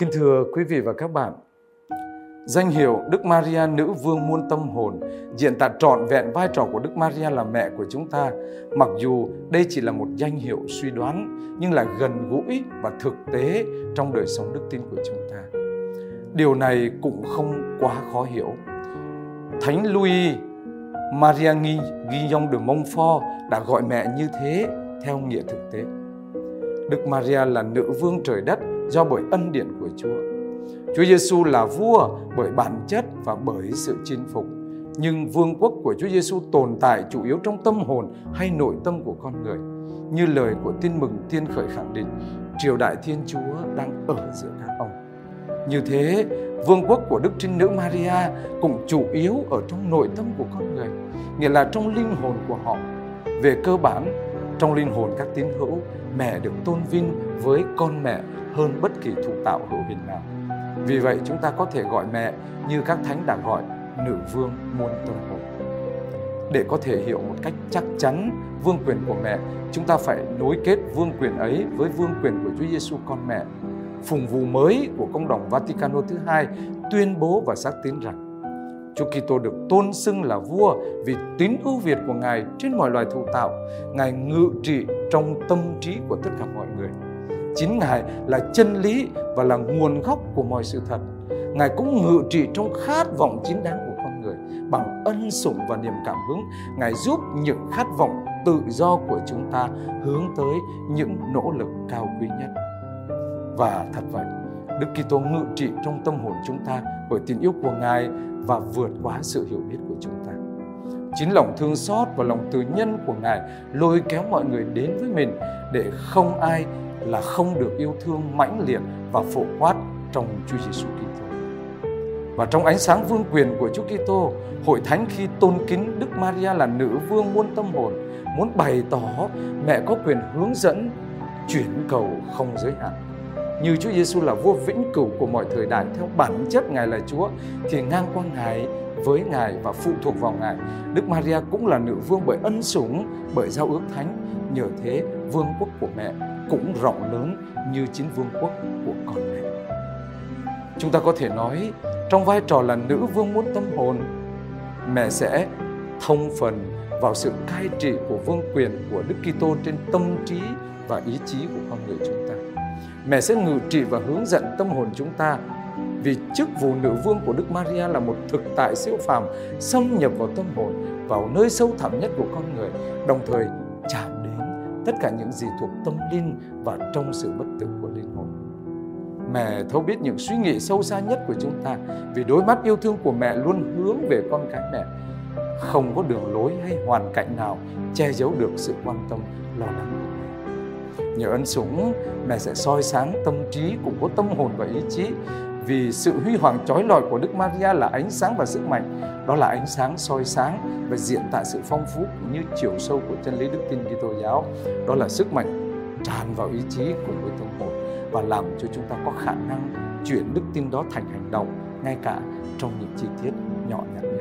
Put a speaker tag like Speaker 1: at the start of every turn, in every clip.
Speaker 1: Kính thưa quý vị và các bạn, danh hiệu Đức Maria nữ vương muôn tâm hồn diễn tả trọn vẹn vai trò của Đức Maria là mẹ của chúng ta. Mặc dù đây chỉ là một danh hiệu suy đoán nhưng là gần gũi và thực tế trong đời sống đức tin của chúng ta. Điều này cũng không quá khó hiểu. Thánh Louis Maria Guillaume de Montfort đã gọi mẹ như thế theo nghĩa thực tế. Đức Maria là nữ vương trời đất do bởi ân điển của Chúa. Chúa Giêsu là vua bởi bản chất và bởi sự chinh phục. Nhưng vương quốc của Chúa Giêsu tồn tại chủ yếu trong tâm hồn hay nội tâm của con người. Như lời của tin mừng tiên khởi khẳng định, triều đại Thiên Chúa đang ở giữa các ông. Như thế, vương quốc của Đức Trinh Nữ Maria cũng chủ yếu ở trong nội tâm của con người, nghĩa là trong linh hồn của họ. Về cơ bản, trong linh hồn các tín hữu, mẹ được tôn vinh với con mẹ hơn bất kỳ thụ tạo hữu hình nào. Vì vậy chúng ta có thể gọi mẹ như các thánh đã gọi nữ vương muôn tâm hồn. Để có thể hiểu một cách chắc chắn vương quyền của mẹ, chúng ta phải nối kết vương quyền ấy với vương quyền của Chúa Giêsu con mẹ. Phùng vụ mới của công đồng Vaticano thứ hai tuyên bố và xác tín rằng Chúa Kitô được tôn xưng là vua vì tính ưu việt của Ngài trên mọi loài thụ tạo. Ngài ngự trị trong tâm trí của tất cả mọi người. Chính Ngài là chân lý và là nguồn gốc của mọi sự thật. Ngài cũng ngự trị trong khát vọng chính đáng của con người. Bằng ân sủng và niềm cảm hứng, Ngài giúp những khát vọng tự do của chúng ta hướng tới những nỗ lực cao quý nhất. Và thật vậy, Đức Kitô ngự trị trong tâm hồn chúng ta bởi tình yêu của Ngài và vượt quá sự hiểu biết của chúng ta. Chính lòng thương xót và lòng từ nhân của Ngài lôi kéo mọi người đến với mình để không ai là không được yêu thương mãnh liệt và phổ quát trong Chúa Giêsu Kitô. Và trong ánh sáng vương quyền của Chúa Kitô, hội thánh khi tôn kính Đức Maria là nữ vương muôn tâm hồn, muốn bày tỏ mẹ có quyền hướng dẫn chuyển cầu không giới hạn. Như Chúa Giêsu là vua vĩnh cửu của mọi thời đại theo bản chất Ngài là Chúa thì ngang qua Ngài với Ngài và phụ thuộc vào Ngài. Đức Maria cũng là nữ vương bởi ân sủng, bởi giao ước thánh. Nhờ thế, vương quốc của mẹ cũng rộng lớn như chính vương quốc của con mẹ. Chúng ta có thể nói trong vai trò là nữ vương muốn tâm hồn, mẹ sẽ thông phần vào sự cai trị của vương quyền của Đức Kitô trên tâm trí và ý chí của con người chúng ta. Mẹ sẽ ngự trị và hướng dẫn tâm hồn chúng ta vì chức vụ nữ vương của Đức Maria là một thực tại siêu phàm xâm nhập vào tâm hồn, vào nơi sâu thẳm nhất của con người, đồng thời chạm đến tất cả những gì thuộc tâm linh và trong sự bất tử của linh hồn. Mẹ thấu biết những suy nghĩ sâu xa nhất của chúng ta vì đôi mắt yêu thương của mẹ luôn hướng về con cái mẹ. Không có đường lối hay hoàn cảnh nào che giấu được sự quan tâm, lo lắng của mẹ. Nhờ ân sủng, mẹ sẽ soi sáng tâm trí, củng cố tâm hồn và ý chí vì sự huy hoàng chói lọi của Đức Maria là ánh sáng và sức mạnh. Đó là ánh sáng soi sáng và diện tại sự phong phú cũng như chiều sâu của chân lý đức tin Kitô giáo. Đó là sức mạnh tràn vào ý chí cùng với tâm hồn và làm cho chúng ta có khả năng chuyển đức tin đó thành hành động ngay cả trong những chi tiết nhỏ nhặt nhất.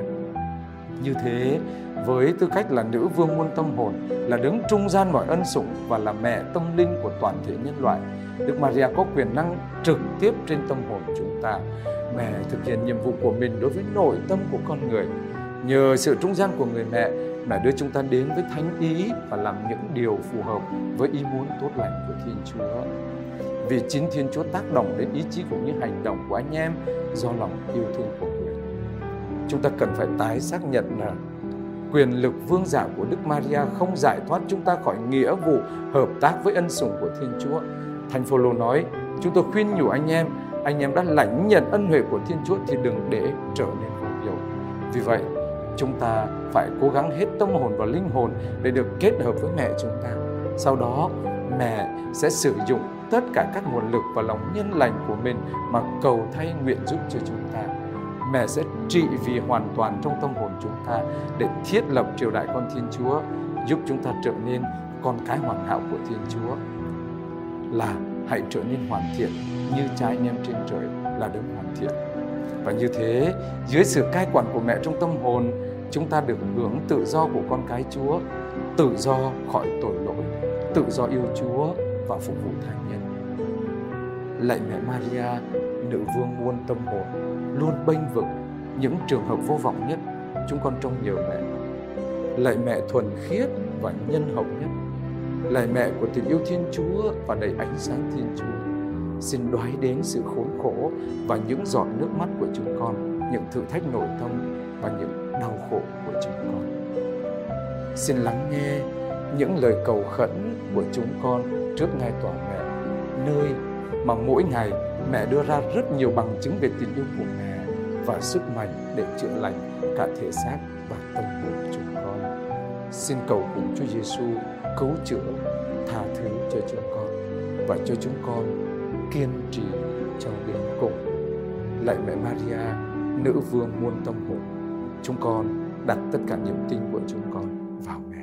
Speaker 1: Như thế, với tư cách là nữ vương muôn tâm hồn, là đứng trung gian mọi ân sủng và là mẹ tâm linh của toàn thể nhân loại, Đức Maria có quyền năng trực tiếp trên tâm hồn chúng ta. Mẹ thực hiện nhiệm vụ của mình đối với nội tâm của con người. Nhờ sự trung gian của người mẹ, mẹ đưa chúng ta đến với thánh ý và làm những điều phù hợp với ý muốn tốt lành của Thiên Chúa. Vì chính Thiên Chúa tác động đến ý chí cũng như hành động của anh em do lòng yêu thương của. Chúng ta cần phải tái xác nhận là quyền lực vương giả của Đức Maria không giải thoát chúng ta khỏi nghĩa vụ hợp tác với ân sủng của Thiên Chúa Thánh Phaolô nói, chúng tôi khuyên nhủ anh em, anh em đã lãnh nhận ân huệ của Thiên Chúa thì đừng để trở nên vô hiệu. Vì vậy, chúng ta phải cố gắng hết tâm hồn và linh hồn để được kết hợp với mẹ chúng ta. Sau đó, mẹ sẽ sử dụng tất cả các nguồn lực và lòng nhân lành của mình mà cầu thay nguyện giúp cho chúng ta. Mẹ sẽ trị vì hoàn toàn trong tâm hồn chúng ta để thiết lập triều đại con Thiên Chúa, giúp chúng ta trở nên con cái hoàn hảo của Thiên Chúa là hãy trở nên hoàn thiện như cha anh em trên trời là đấng hoàn thiện. Và như thế, dưới sự cai quản của mẹ trong tâm hồn, chúng ta được hưởng tự do của con cái Chúa, tự do khỏi tội lỗi, tự do yêu Chúa và phục vụ thánh nhân. Lạy mẹ Maria, nữ vương muôn tâm hồn luôn bênh vực những trường hợp vô vọng nhất chúng con trông nhờ mẹ. Lạy mẹ thuần khiết và nhân hậu nhất. Lạy mẹ của tình yêu thiên chúa và đầy ánh sáng thiên chúa. Xin đoái đến sự khốn khổ và những giọt nước mắt của chúng con, những thử thách nội tâm và những đau khổ của chúng con. Xin lắng nghe những lời cầu khẩn của chúng con trước ngai tòa mẹ, nơi mà mỗi ngày mẹ đưa ra rất nhiều bằng chứng về tình yêu của mẹ và sức mạnh để chữa lành cả thể xác và tâm hồn chúng con. Xin cầu cùng Chúa Giêsu cứu chữa, tha thứ cho chúng con và cho chúng con kiên trì cho đến cùng. Lạy mẹ Maria, nữ vương muôn tâm hồn, chúng con đặt tất cả niềm tin của chúng con vào mẹ.